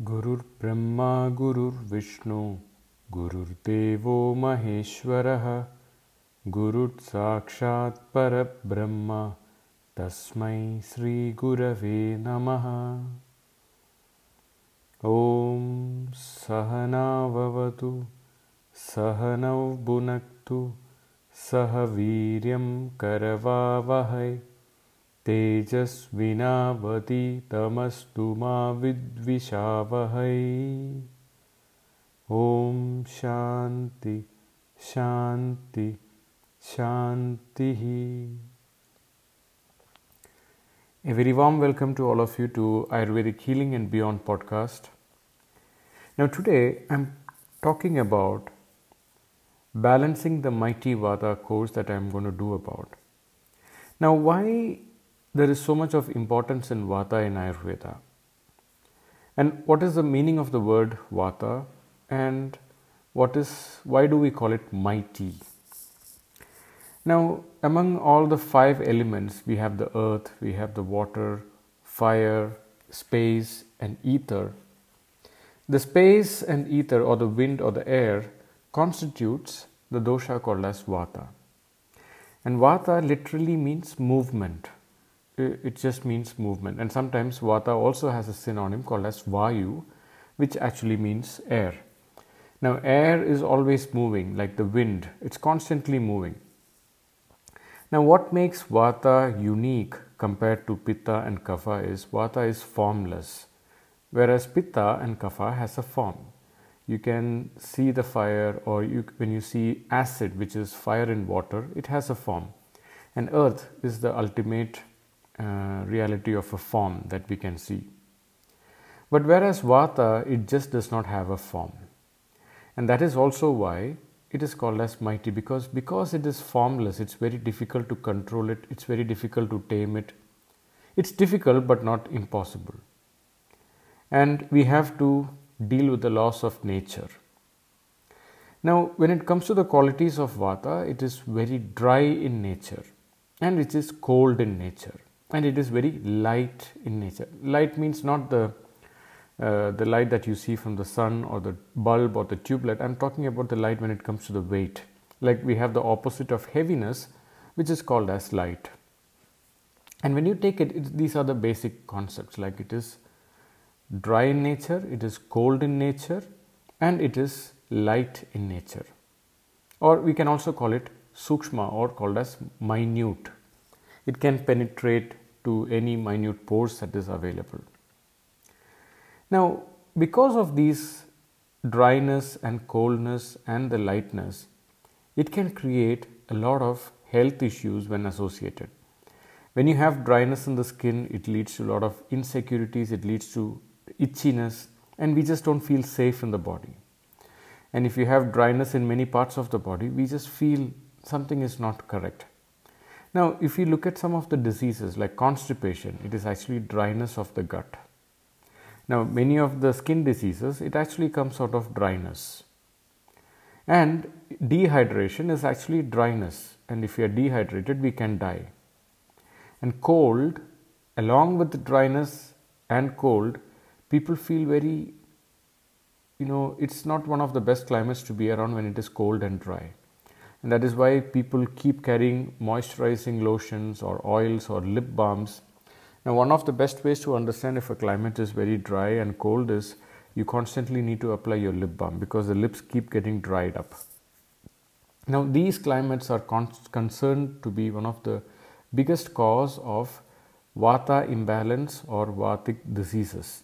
गुरुर्ब्रह्मा गुरुर्विष्णु गुरुर्देवो महेश्वरः गुरुः साक्षात् परब्रह्म तस्मै श्रीगुरवे नमः। ॐ सहनाववतु सहनौ भुनक्तु सह वीर्यं करवावहै तेजस्विनावतीतमस्तु मा विद्विषावहै ॐ शान्ति शान्ति शान्तिः A very warm welcome to all of you to Ayurvedic Healing and Beyond podcast. Now, today I'm talking about balancing the mighty Vata course that I'm going to do about. Now, why there is so much of importance in Vata in Ayurveda? And what is the meaning of the word Vata? And what is why do we call it mighty? Now, among all the five elements, we have the earth, we have the water, fire, space, and ether. The space and ether, or the wind or the air, constitutes the dosha called as vata. And vata literally means movement. It just means movement. And sometimes vata also has a synonym called as vayu, which actually means air. Now, air is always moving, like the wind, it's constantly moving. Now, what makes Vata unique compared to Pitta and Kapha is Vata is formless, whereas Pitta and Kapha has a form. You can see the fire, or you, when you see acid, which is fire in water, it has a form. And earth is the ultimate uh, reality of a form that we can see. But whereas Vata, it just does not have a form. And that is also why it is called as mighty because because it is formless it's very difficult to control it it's very difficult to tame it it's difficult but not impossible and we have to deal with the laws of nature now when it comes to the qualities of vata it is very dry in nature and it is cold in nature and it is very light in nature light means not the uh, the light that you see from the sun or the bulb or the tube light. I'm talking about the light when it comes to the weight. Like we have the opposite of heaviness, which is called as light. And when you take it, it, these are the basic concepts like it is dry in nature, it is cold in nature, and it is light in nature. Or we can also call it sukshma or called as minute. It can penetrate to any minute pores that is available. Now, because of these dryness and coldness and the lightness, it can create a lot of health issues when associated. When you have dryness in the skin, it leads to a lot of insecurities, it leads to itchiness, and we just don't feel safe in the body. And if you have dryness in many parts of the body, we just feel something is not correct. Now, if you look at some of the diseases like constipation, it is actually dryness of the gut now, many of the skin diseases, it actually comes out of dryness. And dehydration is actually dryness. And if we are dehydrated, we can die. And cold, along with the dryness and cold, people feel very, you know, it's not one of the best climates to be around when it is cold and dry. And that is why people keep carrying moisturizing lotions or oils or lip balms now, one of the best ways to understand if a climate is very dry and cold is you constantly need to apply your lip balm because the lips keep getting dried up. Now, these climates are con- concerned to be one of the biggest cause of vata imbalance or vatic diseases.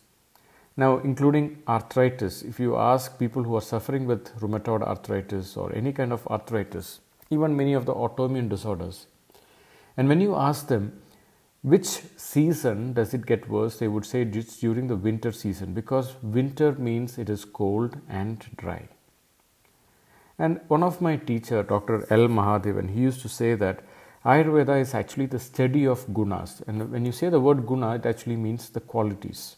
Now, including arthritis, if you ask people who are suffering with rheumatoid arthritis or any kind of arthritis, even many of the autoimmune disorders, and when you ask them, which season does it get worse? They would say it's during the winter season because winter means it is cold and dry. And one of my teacher, Dr. L. Mahadevan, he used to say that Ayurveda is actually the study of gunas. And when you say the word guna, it actually means the qualities.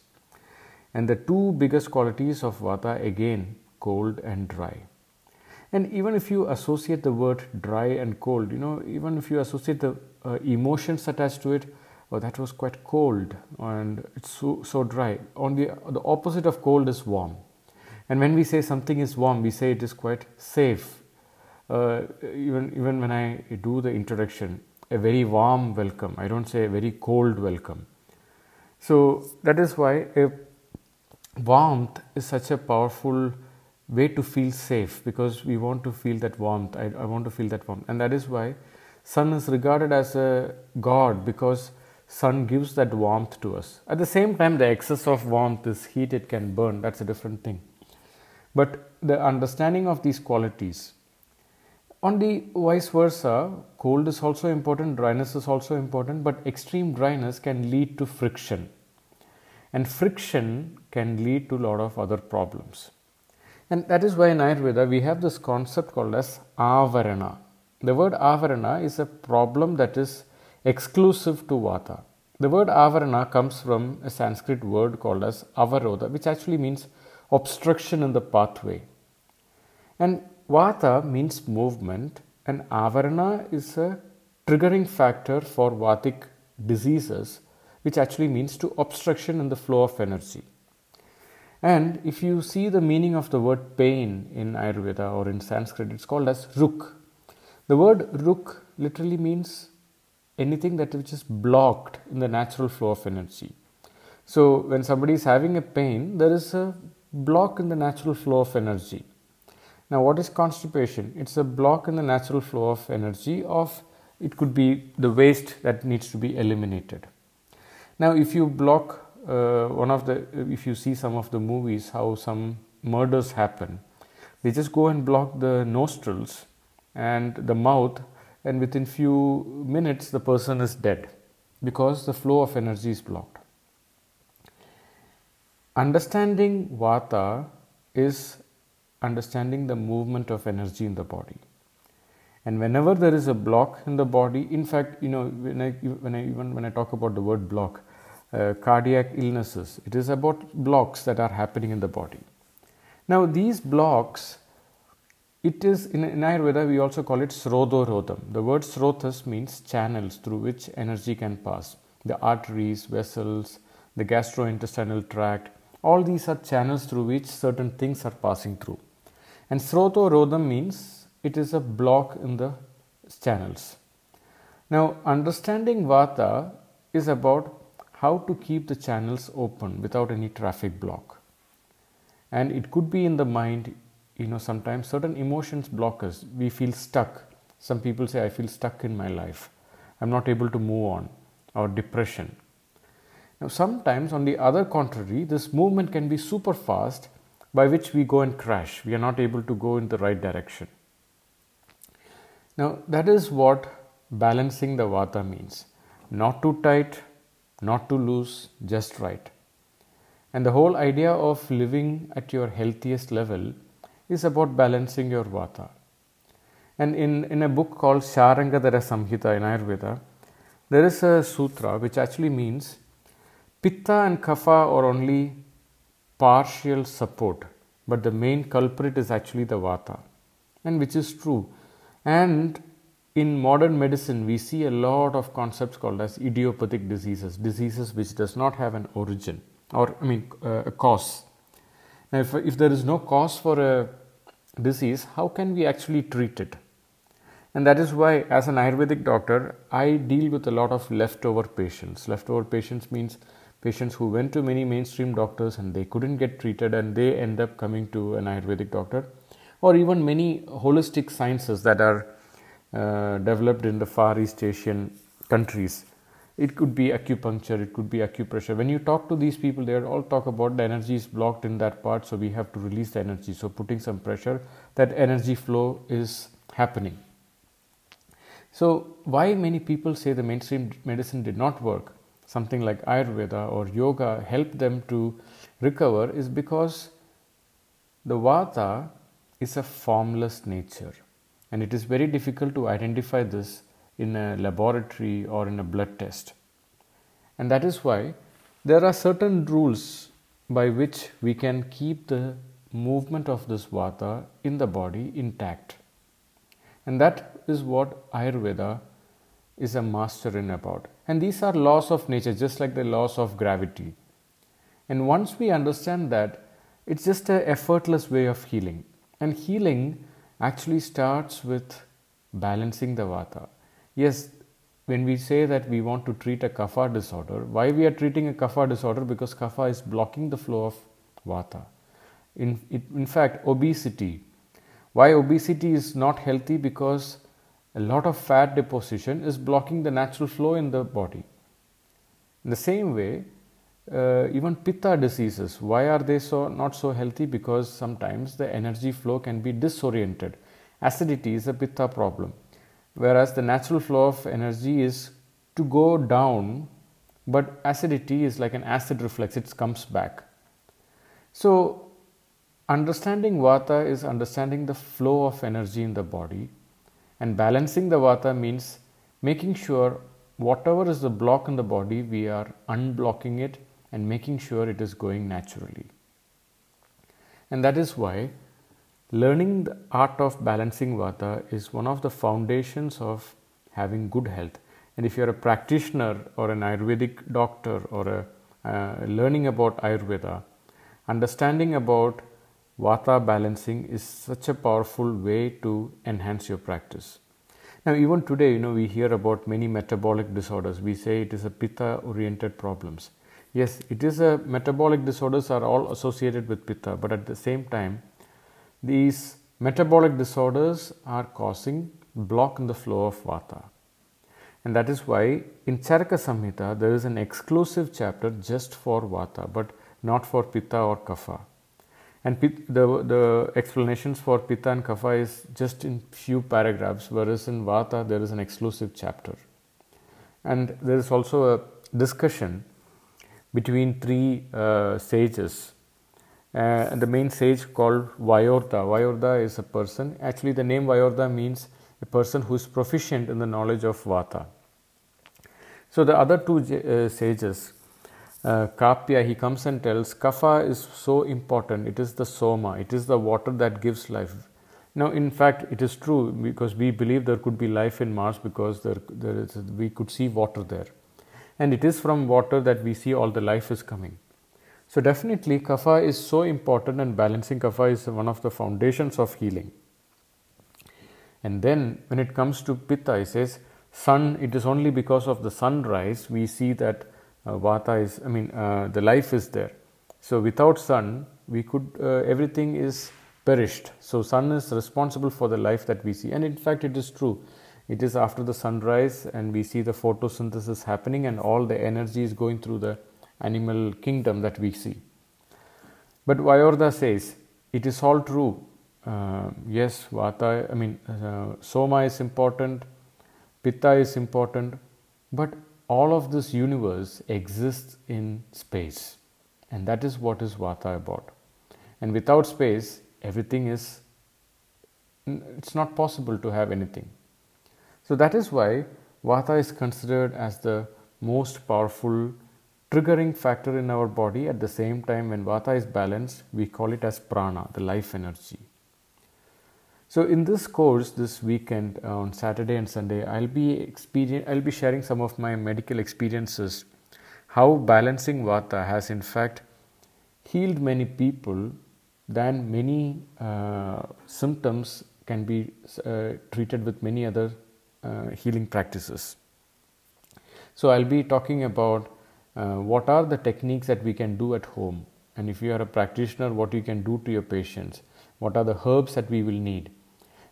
And the two biggest qualities of Vata again, cold and dry. And even if you associate the word dry and cold, you know, even if you associate the uh, emotions attached to it, oh, that was quite cold and it's so, so dry. On the, the opposite of cold is warm. And when we say something is warm, we say it is quite safe. Uh, even, even when I do the introduction, a very warm welcome. I don't say a very cold welcome. So that is why a warmth is such a powerful way to feel safe because we want to feel that warmth. I, I want to feel that warmth. And that is why sun is regarded as a god because sun gives that warmth to us. At the same time, the excess of warmth is heat, it can burn. That's a different thing. But the understanding of these qualities. On the vice versa, cold is also important, dryness is also important, but extreme dryness can lead to friction. And friction can lead to a lot of other problems. And that is why in Ayurveda we have this concept called as avarana. The word avarana is a problem that is exclusive to vata. The word avarana comes from a Sanskrit word called as avarodha, which actually means obstruction in the pathway. And vata means movement, and avarana is a triggering factor for vatic diseases, which actually means to obstruction in the flow of energy. And if you see the meaning of the word pain in Ayurveda or in Sanskrit, it's called as ruk. The word ruk literally means anything that which is blocked in the natural flow of energy. So when somebody is having a pain, there is a block in the natural flow of energy. Now, what is constipation? It's a block in the natural flow of energy of it could be the waste that needs to be eliminated. Now, if you block uh, one of the if you see some of the movies how some murders happen they just go and block the nostrils and the mouth and within few minutes the person is dead because the flow of energy is blocked. Understanding vata is understanding the movement of energy in the body. And whenever there is a block in the body in fact you know when i when i even when i talk about the word block uh, cardiac illnesses. It is about blocks that are happening in the body. Now, these blocks, it is in, in Ayurveda, we also call it srodhorodham. The word srotas means channels through which energy can pass. The arteries, vessels, the gastrointestinal tract, all these are channels through which certain things are passing through. And srodhorodham means it is a block in the channels. Now, understanding Vata is about how to keep the channels open without any traffic block. And it could be in the mind, you know, sometimes certain emotions block us. We feel stuck. Some people say, I feel stuck in my life. I'm not able to move on, or depression. Now, sometimes, on the other contrary, this movement can be super fast by which we go and crash. We are not able to go in the right direction. Now, that is what balancing the vata means. Not too tight, not to lose just right. And the whole idea of living at your healthiest level is about balancing your vata. And in, in a book called Sharangadhara Samhita in Ayurveda, there is a sutra which actually means Pitta and Kapha are only partial support, but the main culprit is actually the Vata, and which is true. And in modern medicine we see a lot of concepts called as idiopathic diseases diseases which does not have an origin or i mean uh, a cause. Now if, if there is no cause for a disease how can we actually treat it? And that is why as an ayurvedic doctor i deal with a lot of leftover patients. Leftover patients means patients who went to many mainstream doctors and they couldn't get treated and they end up coming to an ayurvedic doctor or even many holistic sciences that are uh, developed in the Far East Asian countries. It could be acupuncture, it could be acupressure. When you talk to these people, they all talk about the energy is blocked in that part, so we have to release the energy. So, putting some pressure, that energy flow is happening. So, why many people say the mainstream medicine did not work, something like Ayurveda or yoga helped them to recover, is because the Vata is a formless nature and it is very difficult to identify this in a laboratory or in a blood test. And that is why there are certain rules by which we can keep the movement of this vata in the body intact. And that is what Ayurveda is a master in about. And these are laws of nature, just like the laws of gravity. And once we understand that, it's just an effortless way of healing. And healing actually starts with balancing the vata. Yes, when we say that we want to treat a kapha disorder, why we are treating a kapha disorder? Because kapha is blocking the flow of vata. In, it, in fact, obesity. Why obesity is not healthy? Because a lot of fat deposition is blocking the natural flow in the body. In the same way, uh, even pitta diseases, why are they so not so healthy? Because sometimes the energy flow can be disoriented. Acidity is a pitta problem, whereas the natural flow of energy is to go down, but acidity is like an acid reflex, it comes back. So, understanding vata is understanding the flow of energy in the body and balancing the vata means making sure whatever is the block in the body, we are unblocking it and making sure it is going naturally. And that is why learning the art of balancing vata is one of the foundations of having good health. And if you're a practitioner or an Ayurvedic doctor or a, uh, learning about Ayurveda, understanding about Vata balancing is such a powerful way to enhance your practice. Now, even today, you know, we hear about many metabolic disorders. We say it is a pitta oriented problems. Yes, it is a metabolic disorders are all associated with pitta, but at the same time, these metabolic disorders are causing block in the flow of vata. And that is why in Charaka Samhita there is an exclusive chapter just for vata, but not for pitta or kapha. And the, the explanations for Pitta and Kapha is just in few paragraphs, whereas in Vata there is an exclusive chapter. And there is also a discussion between three uh, sages. Uh, the main sage called Vayodha. Vayodha is a person. Actually, the name Vayodha means a person who is proficient in the knowledge of Vata. So the other two uh, sages, uh, Kapya, he comes and tells Kapha is so important. It is the soma, it is the water that gives life. Now, in fact, it is true because we believe there could be life in Mars because there, there is, we could see water there. And it is from water that we see all the life is coming. So, definitely, Kapha is so important, and balancing Kapha is one of the foundations of healing. And then, when it comes to Pitta, he says, Sun, it is only because of the sunrise we see that uh, vata is i mean uh, the life is there so without sun we could uh, everything is perished so sun is responsible for the life that we see and in fact it is true it is after the sunrise and we see the photosynthesis happening and all the energy is going through the animal kingdom that we see but Vayodha says it is all true uh, yes vata i mean uh, soma is important pitta is important but all of this universe exists in space. And that is what is Vata about. And without space, everything is, it's not possible to have anything. So that is why Vata is considered as the most powerful triggering factor in our body. At the same time, when Vata is balanced, we call it as prana, the life energy. So in this course this weekend uh, on Saturday and Sunday I'll be experience I'll be sharing some of my medical experiences how balancing vata has in fact healed many people than many uh, symptoms can be uh, treated with many other healing practices. So I'll be talking about uh, what are the techniques that we can do at home and if you are a practitioner what you can do to your patients what are the herbs that we will need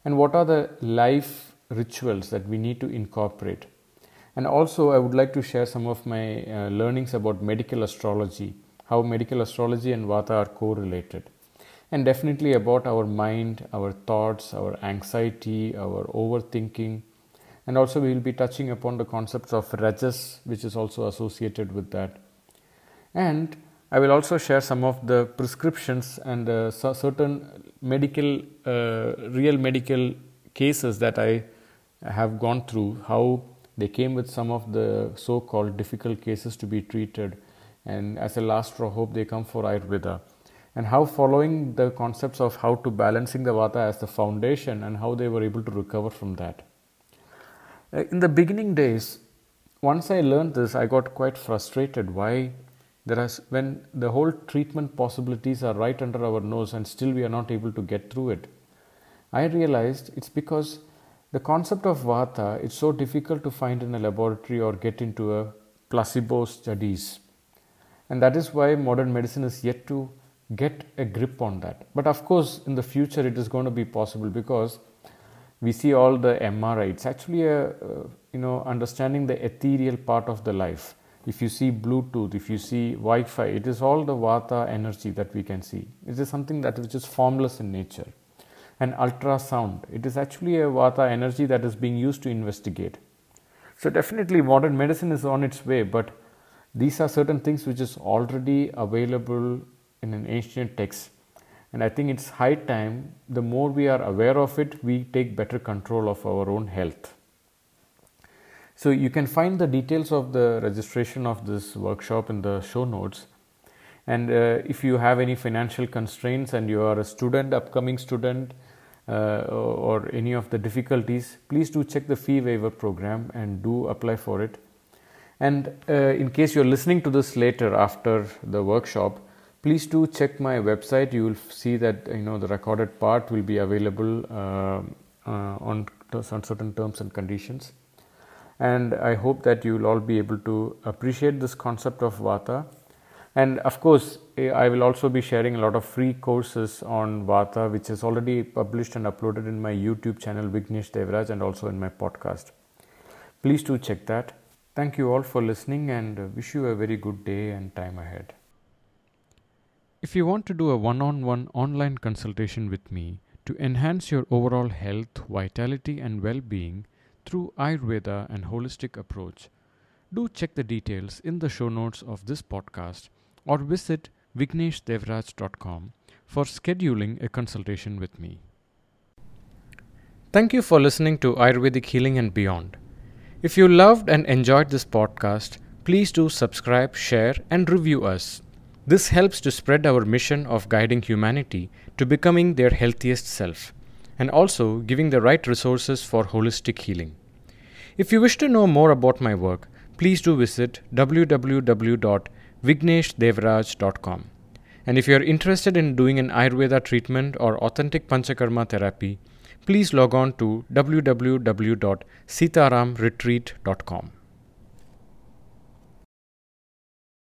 and what are the life rituals that we need to incorporate. And also, I would like to share some of my uh, learnings about medical astrology, how medical astrology and Vata are correlated, and definitely about our mind, our thoughts, our anxiety, our overthinking. And also, we will be touching upon the concepts of Rajas, which is also associated with that. And I will also share some of the prescriptions and uh, certain medical, uh, real medical cases that I have gone through, how they came with some of the so called difficult cases to be treated, and as a last hope, they come for Ayurveda. And how following the concepts of how to balancing the Vata as the foundation and how they were able to recover from that. In the beginning days, once I learned this, I got quite frustrated. Why there is when the whole treatment possibilities are right under our nose and still we are not able to get through it. I realized it's because the concept of vata is so difficult to find in a laboratory or get into a placebo studies. And that is why modern medicine is yet to get a grip on that. But of course, in the future, it is going to be possible because we see all the MRI. It's actually a, uh, you know, understanding the ethereal part of the life. If you see Bluetooth, if you see Wi Fi, it is all the Vata energy that we can see. It is something that is just formless in nature. And ultrasound, it is actually a Vata energy that is being used to investigate. So, definitely, modern medicine is on its way, but these are certain things which is already available in an ancient text and I think it's high time, the more we are aware of it, we take better control of our own health. So you can find the details of the registration of this workshop in the show notes. And uh, if you have any financial constraints and you are a student, upcoming student, uh, or any of the difficulties, please do check the fee waiver program and do apply for it. And uh, in case you're listening to this later after the workshop, please do check my website. You will see that you know the recorded part will be available uh, uh, on, on certain terms and conditions. And i hope that you will all be able to appreciate this concept of vata. And of course eh, i will also be sharing a lot of free courses on vata which is already published and uploaded in my youtube channel vignesh devraj and also in my podcast. Please do check that. Thank you all for listening and wish you a very good day and time ahead if you want to do a one on one online consultation with me to enhance your overall health, vitality, and well being through Ayurveda and holistic approach, do check the details in the show notes of this podcast or visit vigneshdevraj.com for scheduling a consultation with me. Thank you for listening to Ayurvedic Healing and Beyond. If you loved and enjoyed this podcast, please do subscribe, share, and review us. This helps to spread our mission of guiding humanity to becoming their healthiest self and also giving the right resources for holistic healing. If you wish to know more about my work, please do visit www.vigneshdevraj.com. And if you are interested in doing an Ayurveda treatment or authentic Panchakarma therapy, please log on to www.sitaramretreat.com.